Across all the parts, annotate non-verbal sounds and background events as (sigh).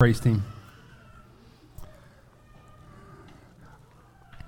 Praise team.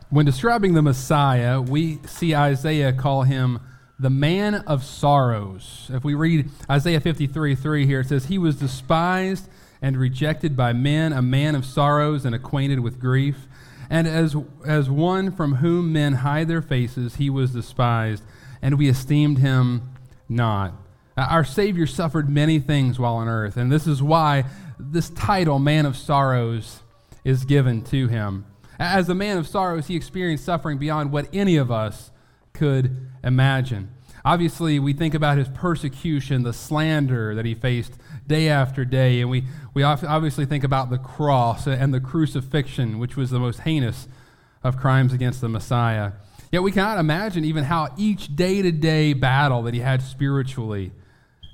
When describing the Messiah, we see Isaiah call him the man of sorrows. If we read Isaiah 53 3 here, it says, He was despised and rejected by men, a man of sorrows and acquainted with grief. And as, as one from whom men hide their faces, he was despised, and we esteemed him not. Our Savior suffered many things while on earth, and this is why this title, Man of Sorrows, is given to him. As a man of sorrows, he experienced suffering beyond what any of us could imagine. Obviously, we think about his persecution, the slander that he faced day after day, and we, we obviously think about the cross and the crucifixion, which was the most heinous of crimes against the Messiah. Yet we cannot imagine even how each day to day battle that he had spiritually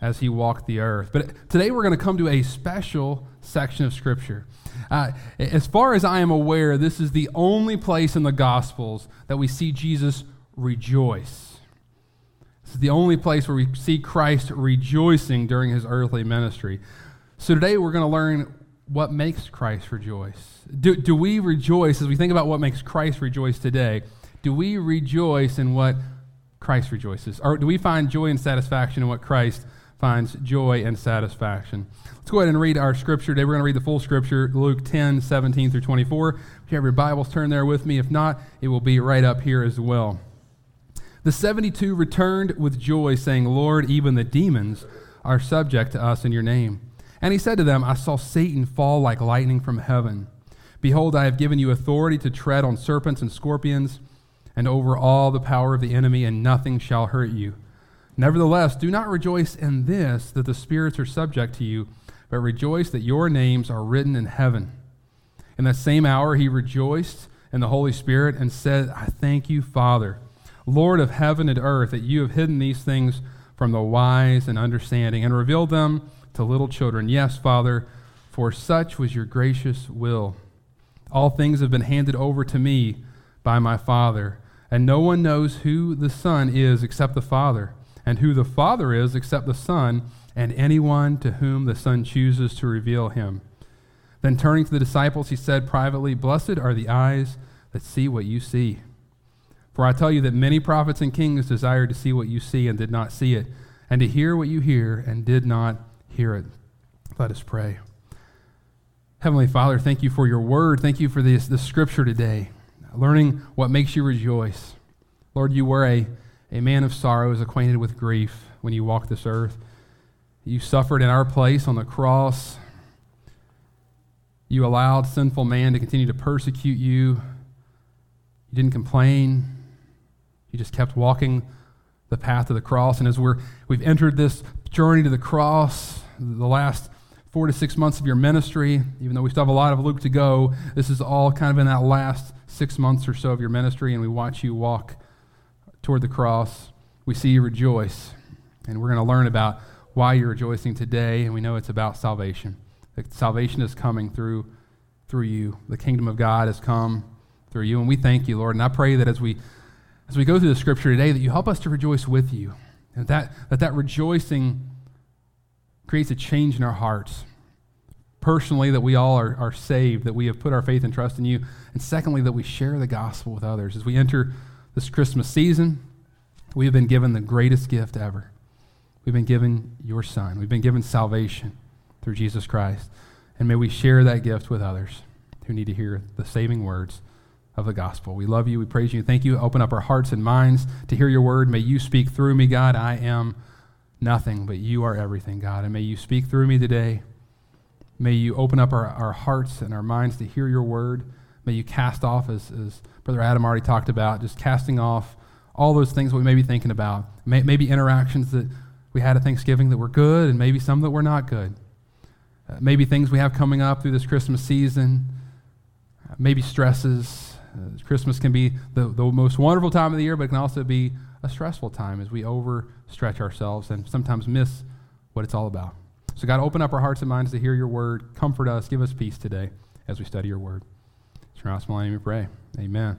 as he walked the earth. But today we're going to come to a special section of Scripture. Uh, as far as I am aware, this is the only place in the Gospels that we see Jesus rejoice. This is the only place where we see Christ rejoicing during his earthly ministry. So today we're going to learn what makes Christ rejoice. Do, do we rejoice, as we think about what makes Christ rejoice today, do we rejoice in what Christ rejoices? Or do we find joy and satisfaction in what Christ finds joy and satisfaction. Let's go ahead and read our scripture today. We're going to read the full scripture, Luke 10, 17 through 24. If you have your Bibles, turn there with me. If not, it will be right up here as well. The 72 returned with joy, saying, Lord, even the demons are subject to us in your name. And he said to them, I saw Satan fall like lightning from heaven. Behold, I have given you authority to tread on serpents and scorpions and over all the power of the enemy, and nothing shall hurt you. Nevertheless, do not rejoice in this, that the spirits are subject to you, but rejoice that your names are written in heaven. In that same hour, he rejoiced in the Holy Spirit and said, I thank you, Father, Lord of heaven and earth, that you have hidden these things from the wise and understanding and revealed them to little children. Yes, Father, for such was your gracious will. All things have been handed over to me by my Father, and no one knows who the Son is except the Father and who the Father is except the Son, and anyone to whom the Son chooses to reveal him. Then turning to the disciples, he said privately, Blessed are the eyes that see what you see. For I tell you that many prophets and kings desired to see what you see and did not see it, and to hear what you hear and did not hear it. Let us pray. Heavenly Father, thank you for your word. Thank you for this, this scripture today, learning what makes you rejoice. Lord, you were a a man of sorrows, acquainted with grief when you walked this earth. You suffered in our place on the cross. You allowed sinful man to continue to persecute you. You didn't complain. You just kept walking the path of the cross. And as we're, we've entered this journey to the cross, the last four to six months of your ministry, even though we still have a lot of Luke to go, this is all kind of in that last six months or so of your ministry, and we watch you walk toward the cross, we see you rejoice. And we're going to learn about why you're rejoicing today, and we know it's about salvation. That salvation is coming through, through you. The kingdom of God has come through you, and we thank you, Lord. And I pray that as we, as we go through the scripture today, that you help us to rejoice with you, and that that, that rejoicing creates a change in our hearts. Personally, that we all are, are saved, that we have put our faith and trust in you. And secondly, that we share the gospel with others. As we enter this Christmas season, we have been given the greatest gift ever. We've been given your Son. We've been given salvation through Jesus Christ. And may we share that gift with others who need to hear the saving words of the gospel. We love you. We praise you. Thank you. Open up our hearts and minds to hear your word. May you speak through me, God. I am nothing, but you are everything, God. And may you speak through me today. May you open up our, our hearts and our minds to hear your word. May you cast off, as, as Brother Adam already talked about, just casting off all those things we may be thinking about. May, maybe interactions that we had at Thanksgiving that were good, and maybe some that were not good. Uh, maybe things we have coming up through this Christmas season. Uh, maybe stresses. Uh, Christmas can be the, the most wonderful time of the year, but it can also be a stressful time as we overstretch ourselves and sometimes miss what it's all about. So, God, open up our hearts and minds to hear your word. Comfort us. Give us peace today as we study your word. Your awesome name we pray. Amen.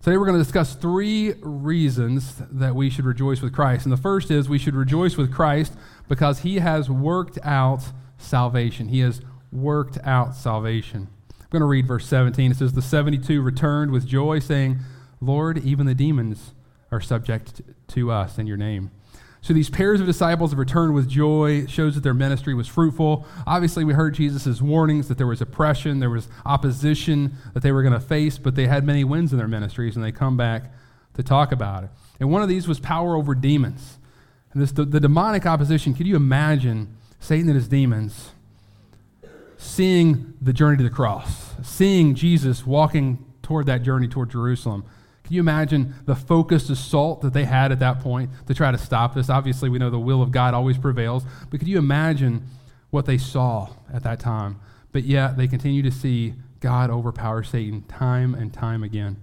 Today we're going to discuss three reasons that we should rejoice with Christ. And the first is we should rejoice with Christ because he has worked out salvation. He has worked out salvation. I'm going to read verse 17. It says, The 72 returned with joy, saying, Lord, even the demons are subject to us in your name. So these pairs of disciples have returned with joy. It shows that their ministry was fruitful. Obviously, we heard Jesus' warnings that there was oppression, there was opposition that they were going to face, but they had many wins in their ministries, and they come back to talk about it. And one of these was power over demons. And this, the, the demonic opposition, could you imagine Satan and his demons seeing the journey to the cross, seeing Jesus walking toward that journey toward Jerusalem? Can you imagine the focused assault that they had at that point to try to stop this? Obviously, we know the will of God always prevails, but could you imagine what they saw at that time? But yet, they continue to see God overpower Satan time and time again.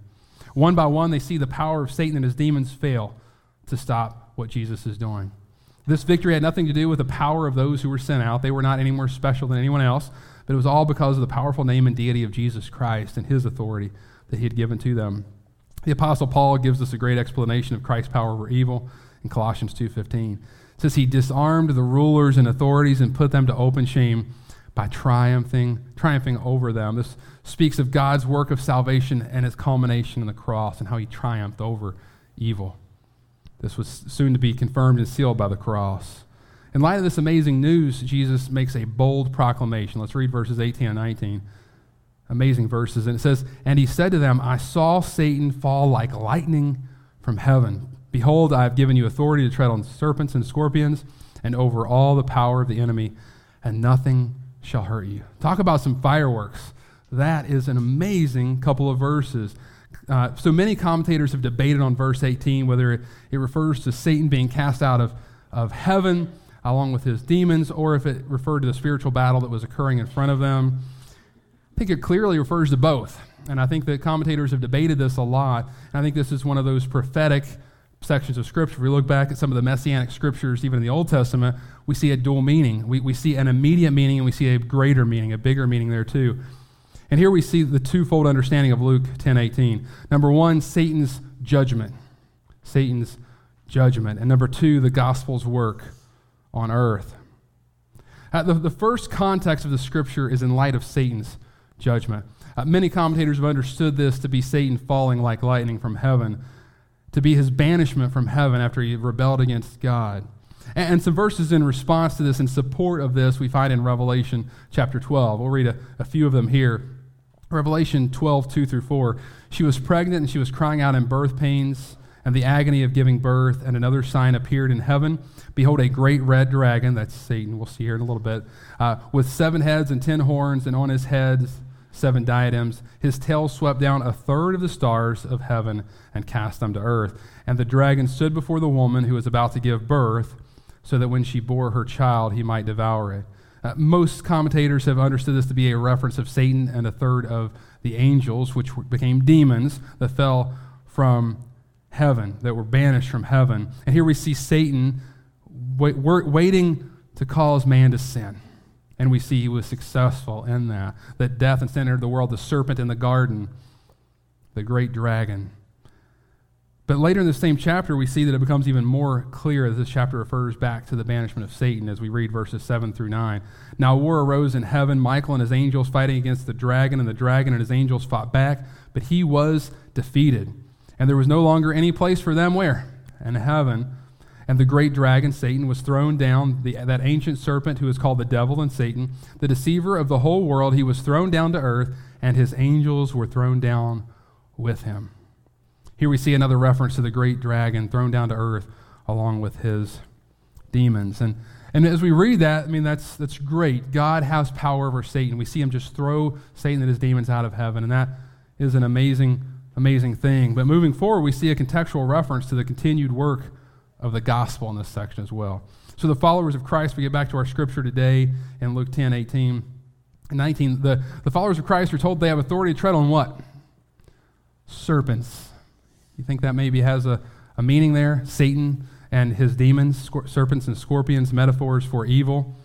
One by one, they see the power of Satan and his demons fail to stop what Jesus is doing. This victory had nothing to do with the power of those who were sent out. They were not any more special than anyone else, but it was all because of the powerful name and deity of Jesus Christ and his authority that he had given to them. The apostle Paul gives us a great explanation of Christ's power over evil in Colossians 2:15. It says he disarmed the rulers and authorities and put them to open shame by triumphing triumphing over them. This speaks of God's work of salvation and its culmination in the cross and how he triumphed over evil. This was soon to be confirmed and sealed by the cross. In light of this amazing news, Jesus makes a bold proclamation. Let's read verses 18 and 19 amazing verses. And it says, And he said to them, I saw Satan fall like lightning from heaven. Behold, I have given you authority to tread on serpents and scorpions and over all the power of the enemy, and nothing shall hurt you. Talk about some fireworks. That is an amazing couple of verses. Uh, so many commentators have debated on verse 18 whether it, it refers to Satan being cast out of, of heaven along with his demons, or if it referred to the spiritual battle that was occurring in front of them. I think it clearly refers to both. And I think that commentators have debated this a lot. And I think this is one of those prophetic sections of Scripture. If we look back at some of the messianic scriptures, even in the Old Testament, we see a dual meaning. We, we see an immediate meaning and we see a greater meaning, a bigger meaning there too. And here we see the twofold understanding of Luke 10:18. Number one, Satan's judgment. Satan's judgment. And number two, the gospel's work on earth. Uh, the, the first context of the scripture is in light of Satan's judgment. Uh, many commentators have understood this to be Satan falling like lightning from heaven, to be his banishment from heaven after he rebelled against God. And, and some verses in response to this, in support of this, we find in Revelation chapter 12. We'll read a, a few of them here. Revelation 12, 2 through 4. She was pregnant and she was crying out in birth pains and the agony of giving birth, and another sign appeared in heaven. Behold, a great red dragon, that's Satan, we'll see here in a little bit, uh, with seven heads and ten horns, and on his heads seven diadems. His tail swept down a third of the stars of heaven and cast them to earth. And the dragon stood before the woman who was about to give birth, so that when she bore her child, he might devour it. Uh, most commentators have understood this to be a reference of Satan and a third of the angels, which became demons that fell from heaven, that were banished from heaven. And here we see Satan wait, waiting to cause man to sin. And we see he was successful in that. That death and sin entered the world, the serpent in the garden, the great dragon. But later in the same chapter, we see that it becomes even more clear as this chapter refers back to the banishment of Satan as we read verses 7 through 9. Now, war arose in heaven, Michael and his angels fighting against the dragon, and the dragon and his angels fought back, but he was defeated. And there was no longer any place for them where? In heaven. And the great dragon, Satan, was thrown down, the, that ancient serpent who is called the devil and Satan, the deceiver of the whole world. He was thrown down to earth, and his angels were thrown down with him. Here we see another reference to the great dragon thrown down to earth along with his demons. And, and as we read that, I mean, that's, that's great. God has power over Satan. We see him just throw Satan and his demons out of heaven, and that is an amazing, amazing thing. But moving forward, we see a contextual reference to the continued work of the gospel in this section as well. So, the followers of Christ, we get back to our scripture today in Luke 10 18 and 19. The, the followers of Christ are told they have authority to tread on what? Serpents. You think that maybe has a, a meaning there? Satan and his demons, scor- serpents and scorpions, metaphors for evil.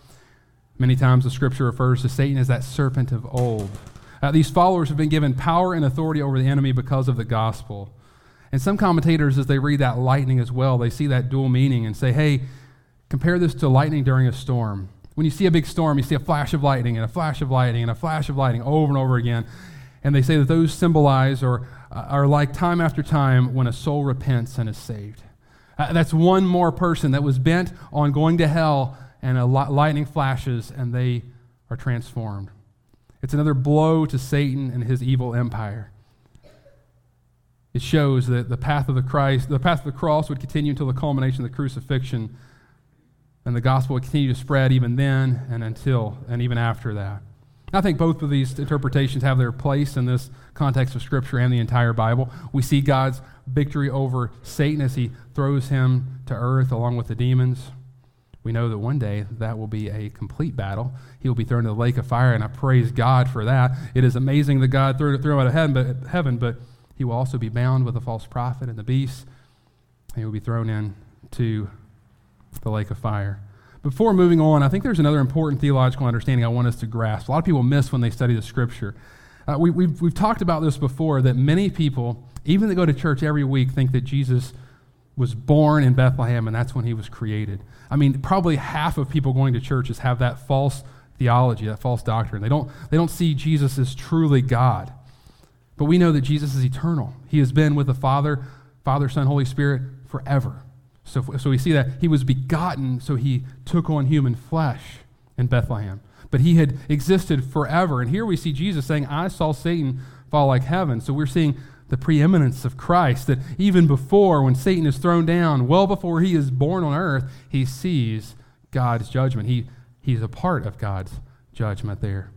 Many times the scripture refers to Satan as that serpent of old. Uh, these followers have been given power and authority over the enemy because of the gospel. And some commentators, as they read that lightning as well, they see that dual meaning and say, hey, compare this to lightning during a storm. When you see a big storm, you see a flash of lightning and a flash of lightning and a flash of lightning over and over again. And they say that those symbolize or uh, are like time after time when a soul repents and is saved. Uh, that's one more person that was bent on going to hell, and a lightning flashes, and they are transformed. It's another blow to Satan and his evil empire. It shows that the path of the Christ, the path of the cross would continue until the culmination of the crucifixion, and the gospel would continue to spread even then and until and even after that. I think both of these interpretations have their place in this context of Scripture and the entire Bible. We see God's victory over Satan as he throws him to earth along with the demons. We know that one day that will be a complete battle. He will be thrown into the lake of fire, and I praise God for that. It is amazing that God threw, threw him out of heaven but, heaven, but he will also be bound with the false prophet and the beast, and he will be thrown into the lake of fire. Before moving on, I think there's another important theological understanding I want us to grasp. A lot of people miss when they study the scripture. Uh, we, we've, we've talked about this before that many people, even that go to church every week, think that Jesus was born in Bethlehem and that's when he was created. I mean, probably half of people going to churches have that false theology, that false doctrine. They don't, they don't see Jesus as truly God. But we know that Jesus is eternal. He has been with the Father, Father, Son, Holy Spirit forever. So, so we see that he was begotten, so he took on human flesh in Bethlehem. But he had existed forever. And here we see Jesus saying, I saw Satan fall like heaven. So we're seeing the preeminence of Christ, that even before, when Satan is thrown down, well before he is born on earth, he sees God's judgment. He, he's a part of God's judgment there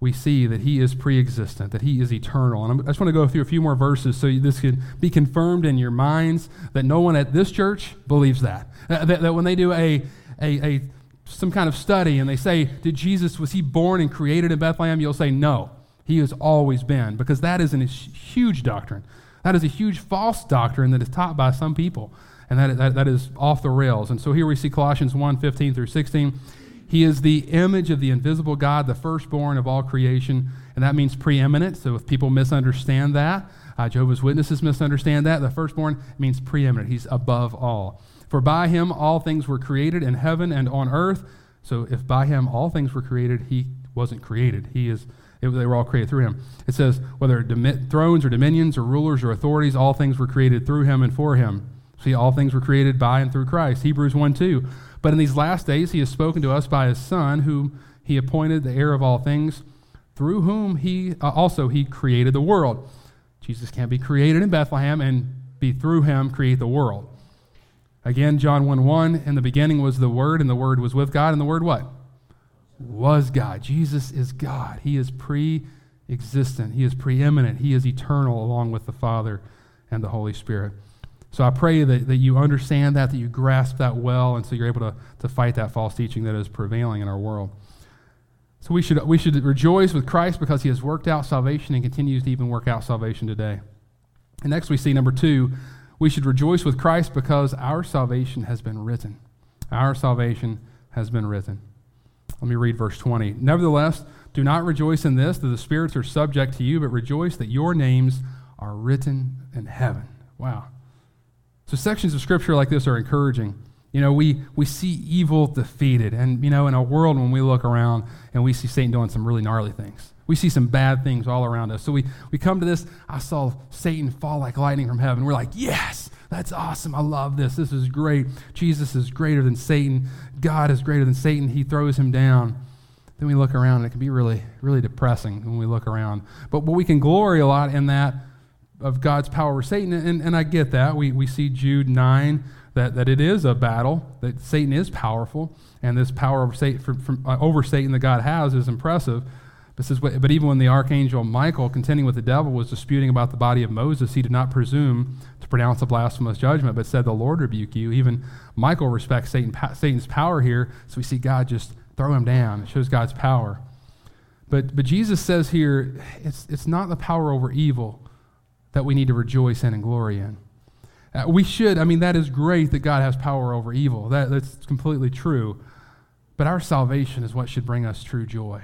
we see that he is pre-existent, that he is eternal. And I just want to go through a few more verses so this can be confirmed in your minds that no one at this church believes that. Uh, that, that when they do a, a, a, some kind of study and they say, did Jesus, was he born and created in Bethlehem? You'll say, no, he has always been, because that is a huge doctrine. That is a huge false doctrine that is taught by some people, and that, that, that is off the rails. And so here we see Colossians 1, 15 through 16. He is the image of the invisible God, the firstborn of all creation, and that means preeminent. So if people misunderstand that, uh, Jehovah's Witnesses misunderstand that, the firstborn means preeminent. He's above all. For by him all things were created in heaven and on earth. So if by him all things were created, he wasn't created. He is. It, they were all created through him. It says whether domi- thrones or dominions or rulers or authorities, all things were created through him and for him. See, all things were created by and through Christ. Hebrews 1 2. But in these last days, he has spoken to us by his Son, whom he appointed the heir of all things, through whom he uh, also he created the world. Jesus can't be created in Bethlehem and be through him create the world. Again, John 1 1, in the beginning was the Word, and the Word was with God, and the Word what? Was God. Jesus is God. He is pre existent, He is preeminent, He is eternal along with the Father and the Holy Spirit. So I pray that, that you understand that, that you grasp that well, and so you're able to, to fight that false teaching that is prevailing in our world. So we should, we should rejoice with Christ because he has worked out salvation and continues to even work out salvation today. And next we see number two, we should rejoice with Christ because our salvation has been written. Our salvation has been written. Let me read verse 20. Nevertheless, do not rejoice in this, that the spirits are subject to you, but rejoice that your names are written in heaven. Wow. So sections of scripture like this are encouraging. You know, we, we see evil defeated. And, you know, in a world when we look around and we see Satan doing some really gnarly things, we see some bad things all around us. So we, we come to this, I saw Satan fall like lightning from heaven. We're like, yes, that's awesome. I love this. This is great. Jesus is greater than Satan. God is greater than Satan. He throws him down. Then we look around and it can be really, really depressing when we look around. But, but we can glory a lot in that of God's power over Satan. And, and I get that. We, we see Jude 9 that, that it is a battle, that Satan is powerful, and this power over Satan, from, from, uh, over Satan that God has is impressive. But, says, but even when the archangel Michael, contending with the devil, was disputing about the body of Moses, he did not presume to pronounce a blasphemous judgment, but said, The Lord rebuke you. Even Michael respects Satan, Satan's power here, so we see God just throw him down. It shows God's power. But, but Jesus says here, it's, it's not the power over evil, that we need to rejoice in and glory in. Uh, we should, I mean, that is great that God has power over evil. That, that's completely true. But our salvation is what should bring us true joy.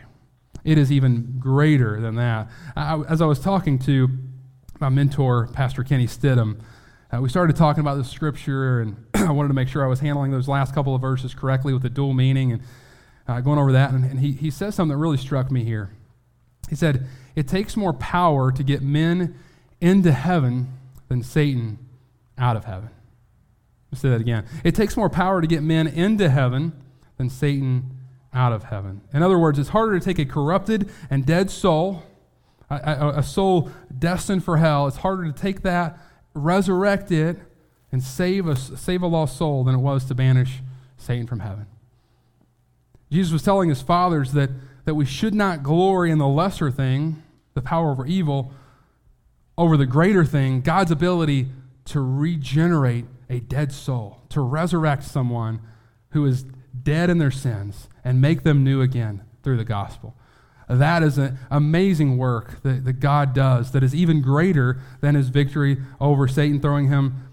It is even greater than that. I, as I was talking to my mentor, Pastor Kenny Stidham, uh, we started talking about the scripture, and (clears throat) I wanted to make sure I was handling those last couple of verses correctly with the dual meaning. And uh, going over that, and, and he, he says something that really struck me here. He said, It takes more power to get men into heaven than Satan out of heaven. Let's say that again. It takes more power to get men into heaven than Satan out of heaven. In other words, it's harder to take a corrupted and dead soul, a, a, a soul destined for hell, it's harder to take that, resurrect it, and save a, save a lost soul than it was to banish Satan from heaven. Jesus was telling his fathers that, that we should not glory in the lesser thing, the power over evil, over the greater thing, God's ability to regenerate a dead soul, to resurrect someone who is dead in their sins and make them new again through the gospel. That is an amazing work that, that God does that is even greater than his victory over Satan throwing him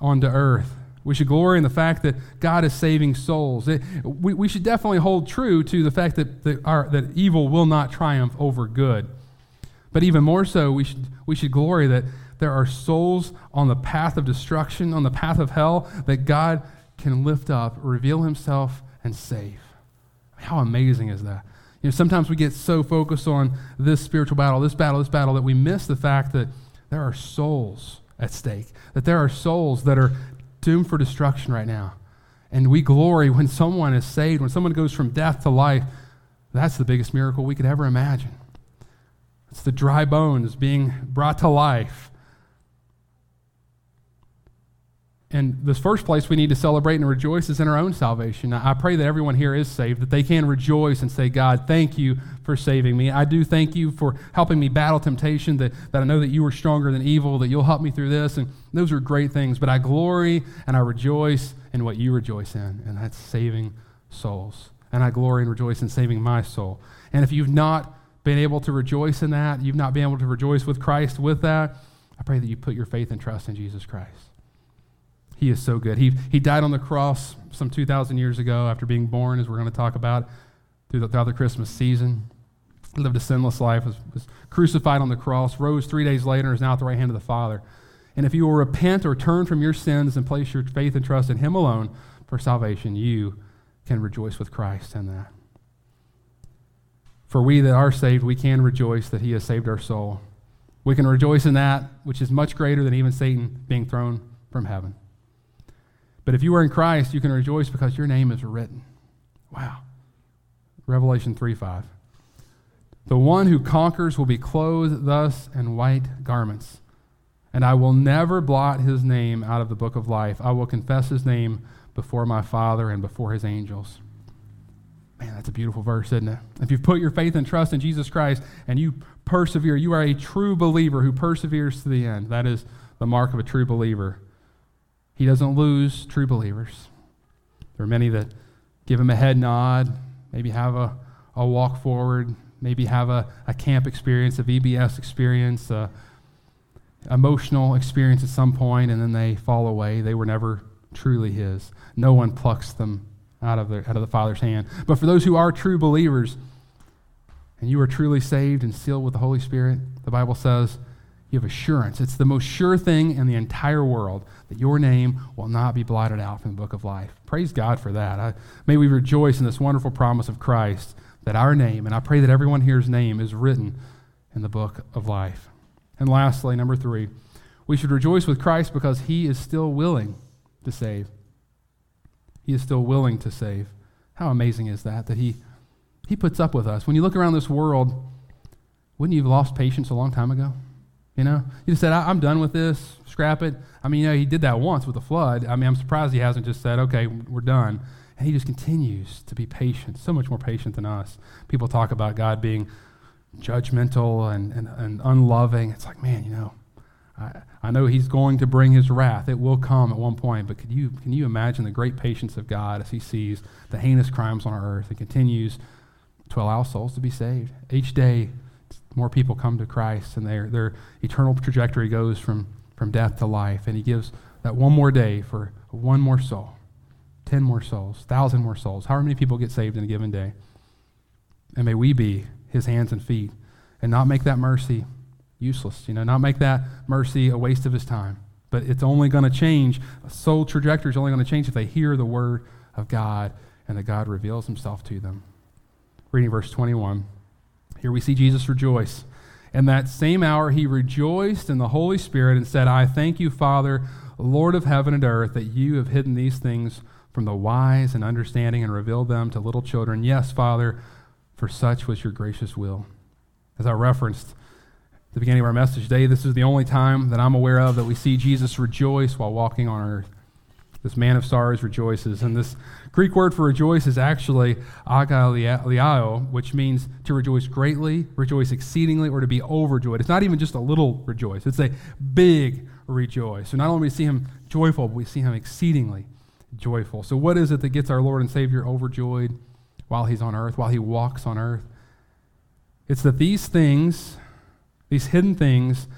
onto earth. We should glory in the fact that God is saving souls. It, we, we should definitely hold true to the fact that, that, our, that evil will not triumph over good. But even more so, we should, we should glory that there are souls on the path of destruction, on the path of hell, that God can lift up, reveal himself, and save. How amazing is that? You know, sometimes we get so focused on this spiritual battle, this battle, this battle, that we miss the fact that there are souls at stake, that there are souls that are doomed for destruction right now. And we glory when someone is saved, when someone goes from death to life. That's the biggest miracle we could ever imagine. It's the dry bones being brought to life. And this first place we need to celebrate and rejoice is in our own salvation. I pray that everyone here is saved, that they can rejoice and say, God, thank you for saving me. I do thank you for helping me battle temptation, that, that I know that you are stronger than evil, that you'll help me through this. And those are great things. But I glory and I rejoice in what you rejoice in, and that's saving souls. And I glory and rejoice in saving my soul. And if you've not been able to rejoice in that, you've not been able to rejoice with Christ with that, I pray that you put your faith and trust in Jesus Christ. He is so good. He, he died on the cross some 2,000 years ago after being born, as we're going to talk about through the, throughout the Christmas season. He lived a sinless life, was, was crucified on the cross, rose three days later, and is now at the right hand of the Father. And if you will repent or turn from your sins and place your faith and trust in Him alone for salvation, you can rejoice with Christ in that. For we that are saved, we can rejoice that He has saved our soul. We can rejoice in that, which is much greater than even Satan being thrown from heaven. But if you are in Christ, you can rejoice because your name is written. Wow. Revelation 3 5. The one who conquers will be clothed thus in white garments, and I will never blot his name out of the book of life. I will confess his name before my Father and before his angels. Man, that's a beautiful verse, isn't it? If you've put your faith and trust in Jesus Christ and you persevere, you are a true believer who perseveres to the end. That is the mark of a true believer. He doesn't lose true believers. There are many that give him a head nod, maybe have a, a walk forward, maybe have a, a camp experience, a VBS experience, a emotional experience at some point, and then they fall away. They were never truly his. No one plucks them out of, the, out of the Father's hand. But for those who are true believers, and you are truly saved and sealed with the Holy Spirit, the Bible says you have assurance. It's the most sure thing in the entire world that your name will not be blotted out from the book of life. Praise God for that. I, may we rejoice in this wonderful promise of Christ that our name, and I pray that everyone here's name, is written in the book of life. And lastly, number three, we should rejoice with Christ because he is still willing to save. He is still willing to save. How amazing is that, that he, he puts up with us? When you look around this world, wouldn't you have lost patience a long time ago? You know, you just said, I- am done with this, scrap it. I mean, you know, he did that once with the flood. I mean, I'm surprised he hasn't just said, okay, we're done. And he just continues to be patient, so much more patient than us. People talk about God being judgmental and, and, and unloving. It's like, man, you know, I, I know he's going to bring his wrath. It will come at one point, but could you, can you imagine the great patience of God as he sees the heinous crimes on our earth and continues to allow souls to be saved? Each day, more people come to Christ and their, their eternal trajectory goes from, from death to life. And he gives that one more day for one more soul, 10 more souls, 1,000 more souls. However many people get saved in a given day. And may we be his hands and feet and not make that mercy useless, you know, not make that mercy a waste of his time. But it's only going to change, a soul trajectory is only going to change if they hear the word of God and that God reveals himself to them. Reading verse 21. Here we see Jesus rejoice. In that same hour, he rejoiced in the Holy Spirit and said, I thank you, Father, Lord of heaven and earth, that you have hidden these things from the wise and understanding and revealed them to little children. Yes, Father, for such was your gracious will. As I referenced the beginning of our message today, this is the only time that I'm aware of that we see Jesus rejoice while walking on earth. This man of sorrows rejoices. And this Greek word for rejoice is actually agaliao, which means to rejoice greatly, rejoice exceedingly, or to be overjoyed. It's not even just a little rejoice, it's a big rejoice. So not only do we see him joyful, but we see him exceedingly joyful. So, what is it that gets our Lord and Savior overjoyed while he's on earth, while he walks on earth? It's that these things, these hidden things,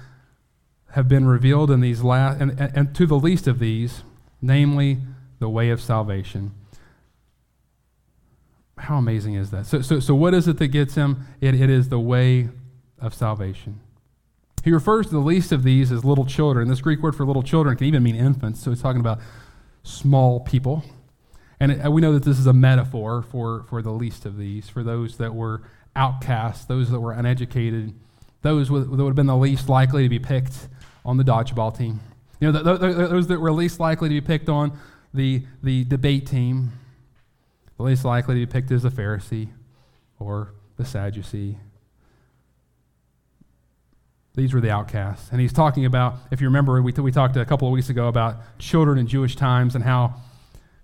have been revealed in these last, and, and, and to the least of these, namely the way of salvation. How amazing is that? So, so, so what is it that gets him? It, it is the way of salvation. He refers to the least of these as little children. This Greek word for little children can even mean infants. So he's talking about small people. And it, we know that this is a metaphor for, for the least of these, for those that were outcasts, those that were uneducated, those that would have been the least likely to be picked on the dodgeball team. You know, the, the, those that were least likely to be picked on the, the debate team, the least likely to be picked as a Pharisee or the Sadducee. These were the outcasts. And he's talking about, if you remember, we, we talked a couple of weeks ago about children in Jewish times and how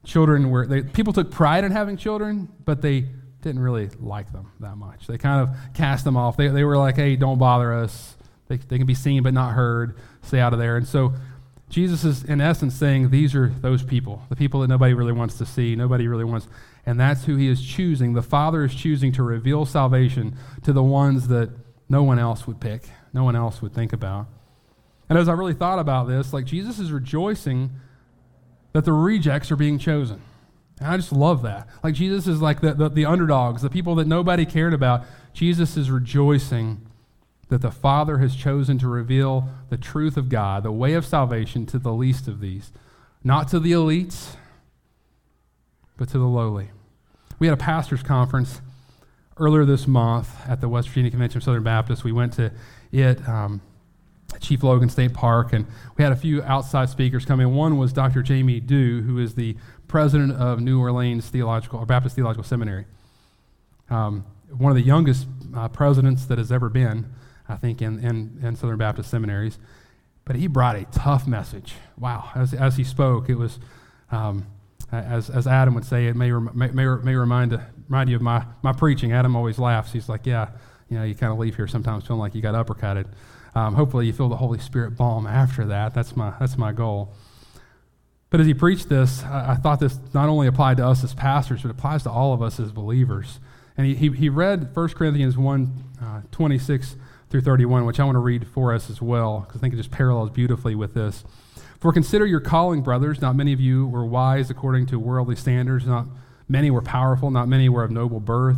children were, they, people took pride in having children, but they didn't really like them that much. They kind of cast them off. They, they were like, hey, don't bother us. They, they can be seen but not heard. Stay out of there. And so Jesus is, in essence, saying these are those people, the people that nobody really wants to see, nobody really wants. And that's who he is choosing. The Father is choosing to reveal salvation to the ones that no one else would pick, no one else would think about. And as I really thought about this, like Jesus is rejoicing that the rejects are being chosen. And I just love that. Like Jesus is like the, the, the underdogs, the people that nobody cared about. Jesus is rejoicing that the Father has chosen to reveal the truth of God, the way of salvation, to the least of these. Not to the elites, but to the lowly. We had a pastor's conference earlier this month at the West Virginia Convention of Southern Baptists. We went to it um, Chief Logan State Park, and we had a few outside speakers come in. One was Dr. Jamie Dew, who is the president of New Orleans Theological or Baptist Theological Seminary. Um, one of the youngest uh, presidents that has ever been. I think, in, in, in Southern Baptist seminaries. But he brought a tough message. Wow. As, as he spoke, it was, um, as, as Adam would say, it may, may, may, may remind, remind you of my, my preaching. Adam always laughs. He's like, yeah, you know, you kind of leave here sometimes feeling like you got uppercutted. Um, hopefully you feel the Holy Spirit balm after that. That's my, that's my goal. But as he preached this, I, I thought this not only applied to us as pastors, but applies to all of us as believers. And he, he, he read 1 Corinthians 1 uh, 26 through 31, which I want to read for us as well, because I think it just parallels beautifully with this. For consider your calling, brothers. Not many of you were wise according to worldly standards. Not many were powerful. Not many were of noble birth.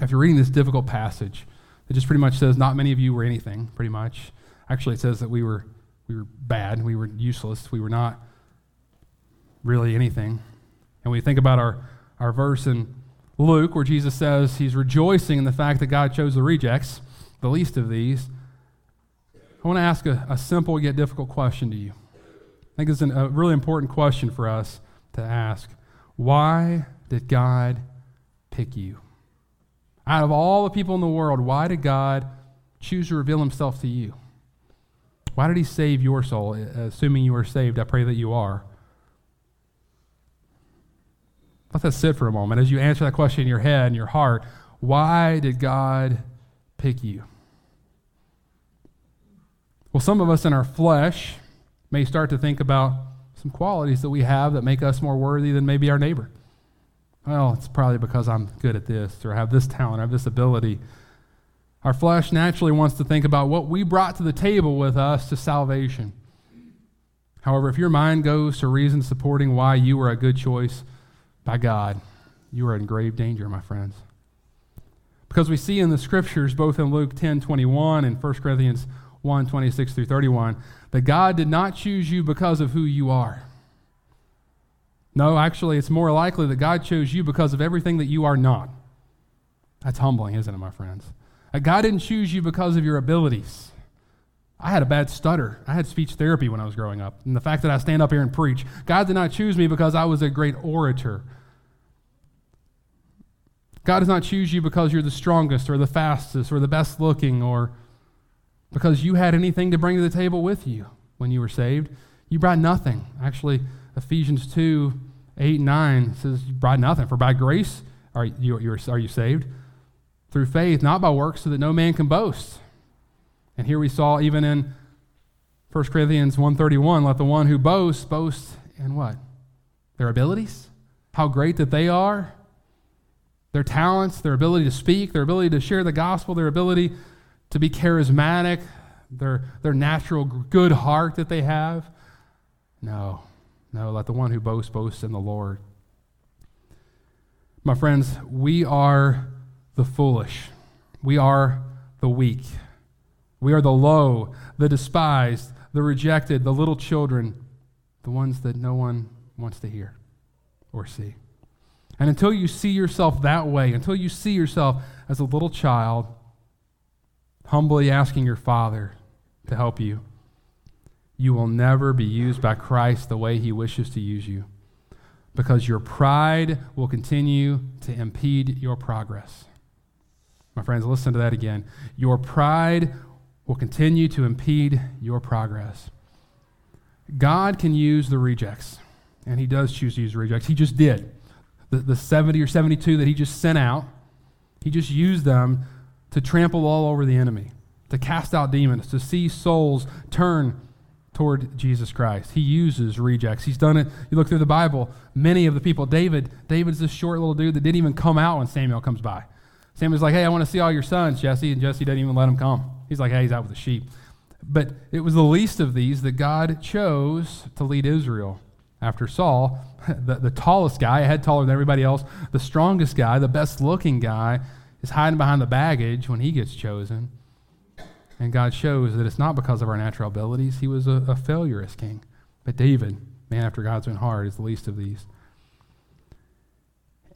After reading this difficult passage, it just pretty much says, not many of you were anything, pretty much. Actually, it says that we were, we were bad, we were useless, we were not really anything. And we think about our, our verse in Luke where Jesus says he's rejoicing in the fact that God chose the rejects the least of these, I want to ask a, a simple yet difficult question to you. I think it's an, a really important question for us to ask. Why did God pick you? Out of all the people in the world, why did God choose to reveal himself to you? Why did he save your soul? Uh, assuming you are saved, I pray that you are. Let that sit for a moment as you answer that question in your head and your heart. Why did God pick you? Well, some of us in our flesh may start to think about some qualities that we have that make us more worthy than maybe our neighbor. Well, it's probably because I'm good at this or I have this talent or have this ability. Our flesh naturally wants to think about what we brought to the table with us to salvation. However, if your mind goes to reasons supporting why you were a good choice by God, you are in grave danger, my friends. Because we see in the scriptures, both in Luke 10 21 and 1 Corinthians 1 26 through 31, that God did not choose you because of who you are. No, actually, it's more likely that God chose you because of everything that you are not. That's humbling, isn't it, my friends? God didn't choose you because of your abilities. I had a bad stutter. I had speech therapy when I was growing up. And the fact that I stand up here and preach, God did not choose me because I was a great orator. God does not choose you because you're the strongest or the fastest or the best looking or because you had anything to bring to the table with you when you were saved. You brought nothing. Actually, Ephesians 2 8 and 9 says, brought nothing. For by grace are you, are you saved through faith, not by works, so that no man can boast. And here we saw even in 1 Corinthians 1:31, let the one who boasts boast in what? Their abilities? How great that they are? Their talents, their ability to speak, their ability to share the gospel, their ability to be charismatic, their, their natural good heart that they have? No. No, let the one who boasts boast in the Lord. My friends, we are the foolish. We are the weak. We are the low, the despised, the rejected, the little children, the ones that no one wants to hear or see. And until you see yourself that way, until you see yourself as a little child, humbly asking your Father to help you, you will never be used by Christ the way He wishes to use you because your pride will continue to impede your progress. My friends, listen to that again. Your pride will continue to impede your progress. God can use the rejects, and He does choose to use rejects. He just did. The, the 70 or 72 that He just sent out, He just used them to trample all over the enemy, to cast out demons, to see souls turn toward Jesus Christ. He uses rejects. He's done it. You look through the Bible, many of the people, David, David's this short little dude that didn't even come out when Samuel comes by. Samuel's like, hey, I want to see all your sons, Jesse. And Jesse doesn't even let him come. He's like, hey, he's out with the sheep. But it was the least of these that God chose to lead Israel after Saul, (laughs) the, the tallest guy, a head taller than everybody else, the strongest guy, the best looking guy, is hiding behind the baggage when he gets chosen. And God shows that it's not because of our natural abilities. He was a, a failure as king. But David, man after God's own heart, is the least of these.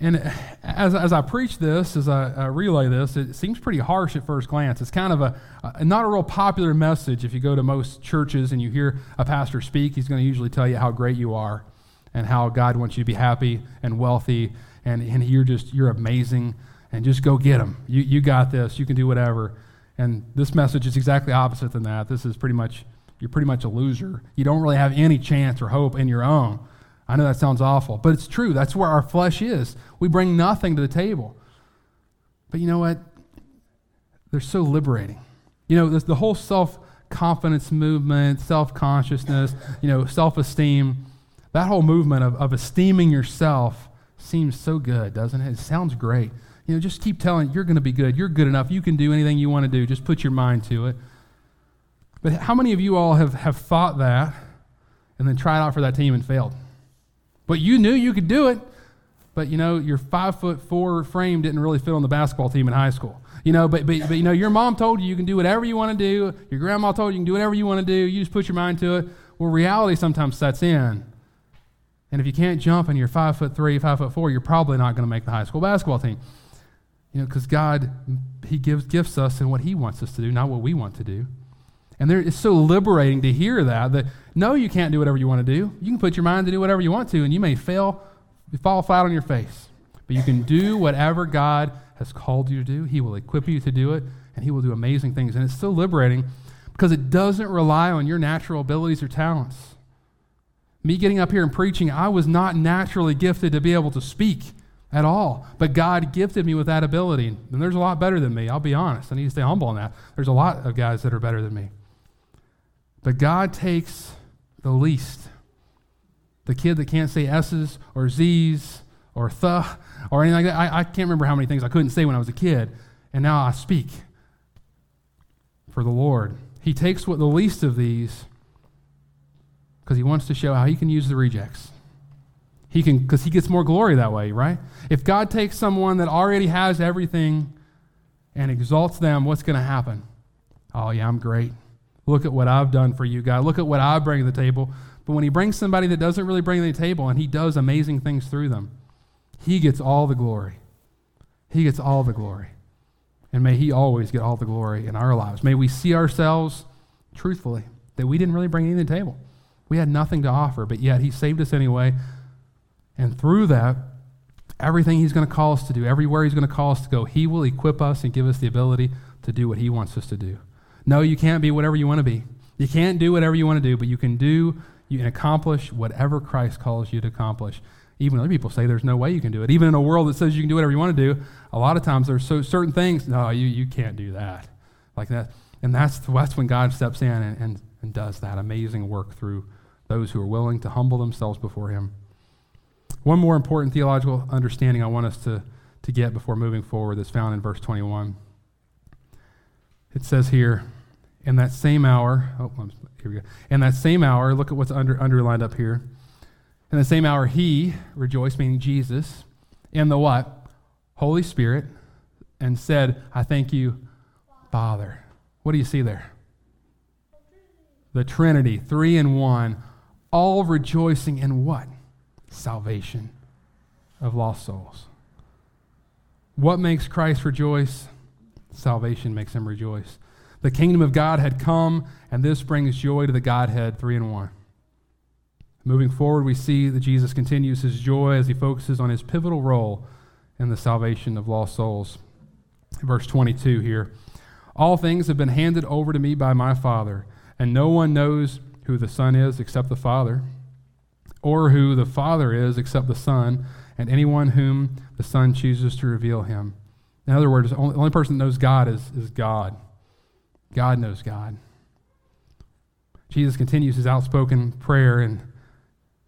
And as, as I preach this, as I, I, relay this, it seems pretty harsh at first glance. It's kind of a, a, not a real popular message. If you go to most churches and you hear a pastor speak, he's going to usually tell you how great you are and how God wants you to be happy and wealthy and, and you're just, you're amazing and just go get them. You, you got this. You can do whatever. And this message is exactly opposite than that. This is pretty much, you're pretty much a loser. You don't really have any chance or hope in your own. I know that sounds awful, but it's true. That's where our flesh is. We bring nothing to the table. But you know what? They're so liberating. You know, the whole self confidence movement, self consciousness, you know, self esteem, that whole movement of, of esteeming yourself seems so good, doesn't it? It sounds great. You know, just keep telling you're going to be good. You're good enough. You can do anything you want to do. Just put your mind to it. But how many of you all have, have thought that and then tried out for that team and failed? But you knew you could do it. But you know, your five foot four frame didn't really fit on the basketball team in high school. You know, but, but, but you know, your mom told you you can do whatever you want to do. Your grandma told you you can do whatever you want to do. You just put your mind to it. Well, reality sometimes sets in. And if you can't jump and you're five foot three, five foot four, you're probably not going to make the high school basketball team. You know, because God, He gives gifts us in what He wants us to do, not what we want to do. And there, it's so liberating to hear that, that no, you can't do whatever you want to do. You can put your mind to do whatever you want to, and you may fail, fall flat on your face. But you can do whatever God has called you to do. He will equip you to do it, and He will do amazing things. And it's so liberating because it doesn't rely on your natural abilities or talents. Me getting up here and preaching, I was not naturally gifted to be able to speak at all. But God gifted me with that ability. And there's a lot better than me. I'll be honest. I need to stay humble on that. There's a lot of guys that are better than me. But God takes the least, the kid that can't say S's or Z's or the (laughs) or anything like that. I, I can't remember how many things I couldn't say when I was a kid, and now I speak for the Lord. He takes what the least of these because he wants to show how he can use the rejects. He can because he gets more glory that way, right? If God takes someone that already has everything and exalts them, what's going to happen? Oh yeah, I'm great. Look at what I've done for you, God. Look at what I bring to the table. But when he brings somebody that doesn't really bring to the table and he does amazing things through them, he gets all the glory. He gets all the glory. And may he always get all the glory in our lives. May we see ourselves truthfully that we didn't really bring anything to the table. We had nothing to offer, but yet he saved us anyway. And through that, everything he's going to call us to do, everywhere he's going to call us to go, he will equip us and give us the ability to do what he wants us to do. No, you can't be whatever you want to be. You can't do whatever you want to do, but you can do, you can accomplish whatever Christ calls you to accomplish. Even other people say there's no way you can do it. Even in a world that says you can do whatever you want to do, a lot of times there's so certain things, no, you, you can't do that. Like that. And that's, that's when God steps in and, and, and does that amazing work through those who are willing to humble themselves before Him. One more important theological understanding I want us to, to get before moving forward is found in verse 21. It says here, in that same hour, oh, here we go. In that same hour, look at what's under, underlined up here. In the same hour, he rejoiced, meaning Jesus, in the what? Holy Spirit, and said, I thank you, Father. What do you see there? The Trinity, three and one, all rejoicing in what? Salvation of lost souls. What makes Christ rejoice? Salvation makes him rejoice. The kingdom of God had come, and this brings joy to the Godhead, three and one. Moving forward, we see that Jesus continues his joy as he focuses on his pivotal role in the salvation of lost souls. Verse 22 here All things have been handed over to me by my Father, and no one knows who the Son is except the Father, or who the Father is except the Son, and anyone whom the Son chooses to reveal him. In other words, the only, only person that knows God is, is God. God knows God. Jesus continues his outspoken prayer in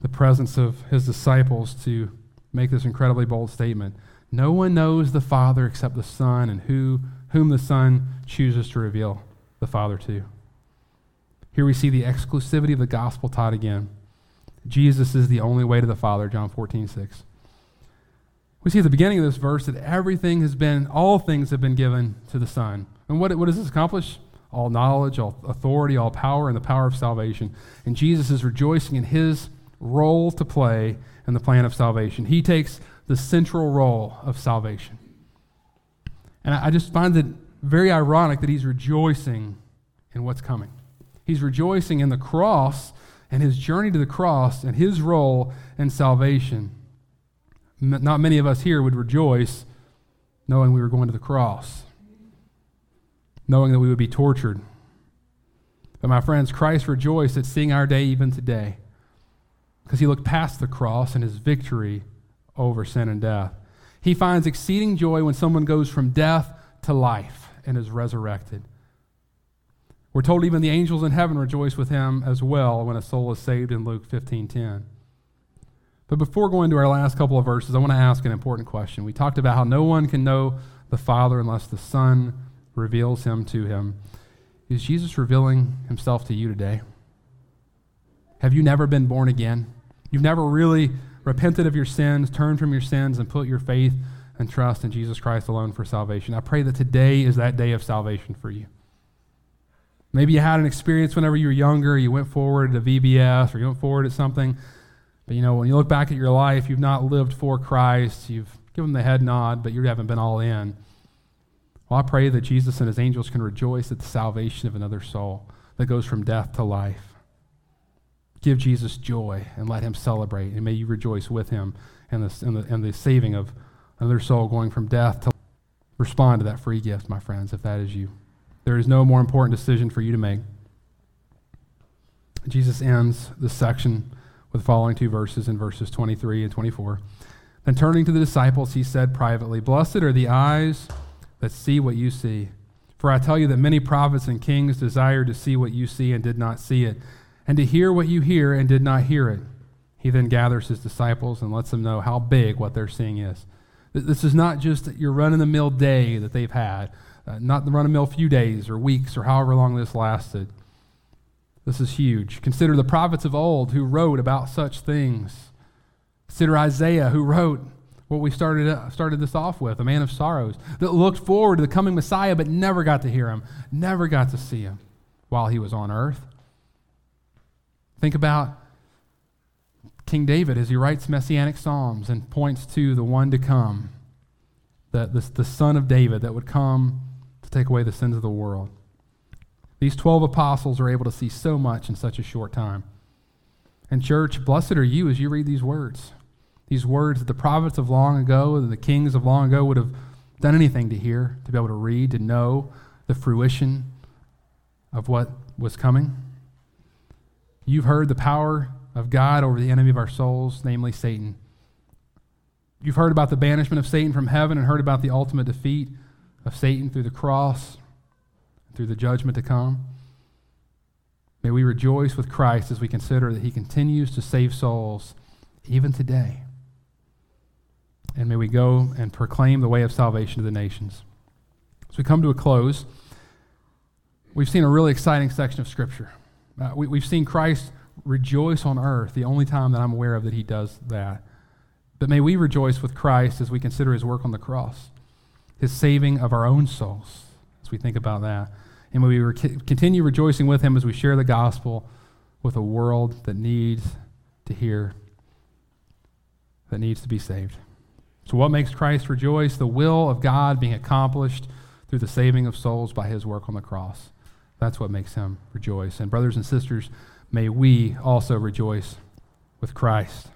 the presence of his disciples to make this incredibly bold statement. No one knows the Father except the Son, and who, whom the Son chooses to reveal the Father to. Here we see the exclusivity of the gospel taught again. Jesus is the only way to the Father, John 14, 6. We see at the beginning of this verse that everything has been, all things have been given to the Son. And what, what does this accomplish? all knowledge, all authority, all power, and the power of salvation. And Jesus is rejoicing in his role to play in the plan of salvation. He takes the central role of salvation. And I just find it very ironic that he's rejoicing in what's coming. He's rejoicing in the cross and his journey to the cross and his role in salvation. Not many of us here would rejoice knowing we were going to the cross knowing that we would be tortured. But my friends, Christ rejoiced at seeing our day even today because he looked past the cross and his victory over sin and death. He finds exceeding joy when someone goes from death to life and is resurrected. We're told even the angels in heaven rejoice with him as well when a soul is saved in Luke 15:10. But before going to our last couple of verses, I want to ask an important question. We talked about how no one can know the Father unless the Son reveals him to him. Is Jesus revealing himself to you today? Have you never been born again? You've never really repented of your sins, turned from your sins, and put your faith and trust in Jesus Christ alone for salvation. I pray that today is that day of salvation for you. Maybe you had an experience whenever you were younger, you went forward to VBS or you went forward at something. But you know, when you look back at your life, you've not lived for Christ. You've given the head nod, but you haven't been all in. Well, I pray that Jesus and his angels can rejoice at the salvation of another soul that goes from death to life. Give Jesus joy and let him celebrate, and may you rejoice with him in the, in the, in the saving of another soul going from death to respond to that free gift, my friends, if that is you. There is no more important decision for you to make. Jesus ends this section with the following two verses in verses 23 and 24. Then turning to the disciples, he said privately, Blessed are the eyes that see what you see. For I tell you that many prophets and kings desired to see what you see and did not see it, and to hear what you hear and did not hear it. He then gathers his disciples and lets them know how big what they're seeing is. This is not just your run of the mill day that they've had, uh, not the run of mill few days or weeks or however long this lasted. This is huge. Consider the prophets of old who wrote about such things. Consider Isaiah who wrote what we started, uh, started this off with, a man of sorrows, that looked forward to the coming Messiah but never got to hear him, never got to see him while he was on earth. Think about King David as he writes messianic psalms and points to the one to come, the, the, the son of David that would come to take away the sins of the world. These 12 apostles are able to see so much in such a short time. And, church, blessed are you as you read these words. These words that the prophets of long ago and the kings of long ago would have done anything to hear, to be able to read, to know the fruition of what was coming. You've heard the power of God over the enemy of our souls, namely Satan. You've heard about the banishment of Satan from heaven and heard about the ultimate defeat of Satan through the cross, through the judgment to come. May we rejoice with Christ as we consider that he continues to save souls even today. And may we go and proclaim the way of salvation to the nations. As we come to a close, we've seen a really exciting section of Scripture. Uh, we, we've seen Christ rejoice on earth, the only time that I'm aware of that he does that. But may we rejoice with Christ as we consider his work on the cross, his saving of our own souls, as we think about that. And we re- continue rejoicing with him as we share the gospel with a world that needs to hear, that needs to be saved. So, what makes Christ rejoice? The will of God being accomplished through the saving of souls by his work on the cross. That's what makes him rejoice. And, brothers and sisters, may we also rejoice with Christ.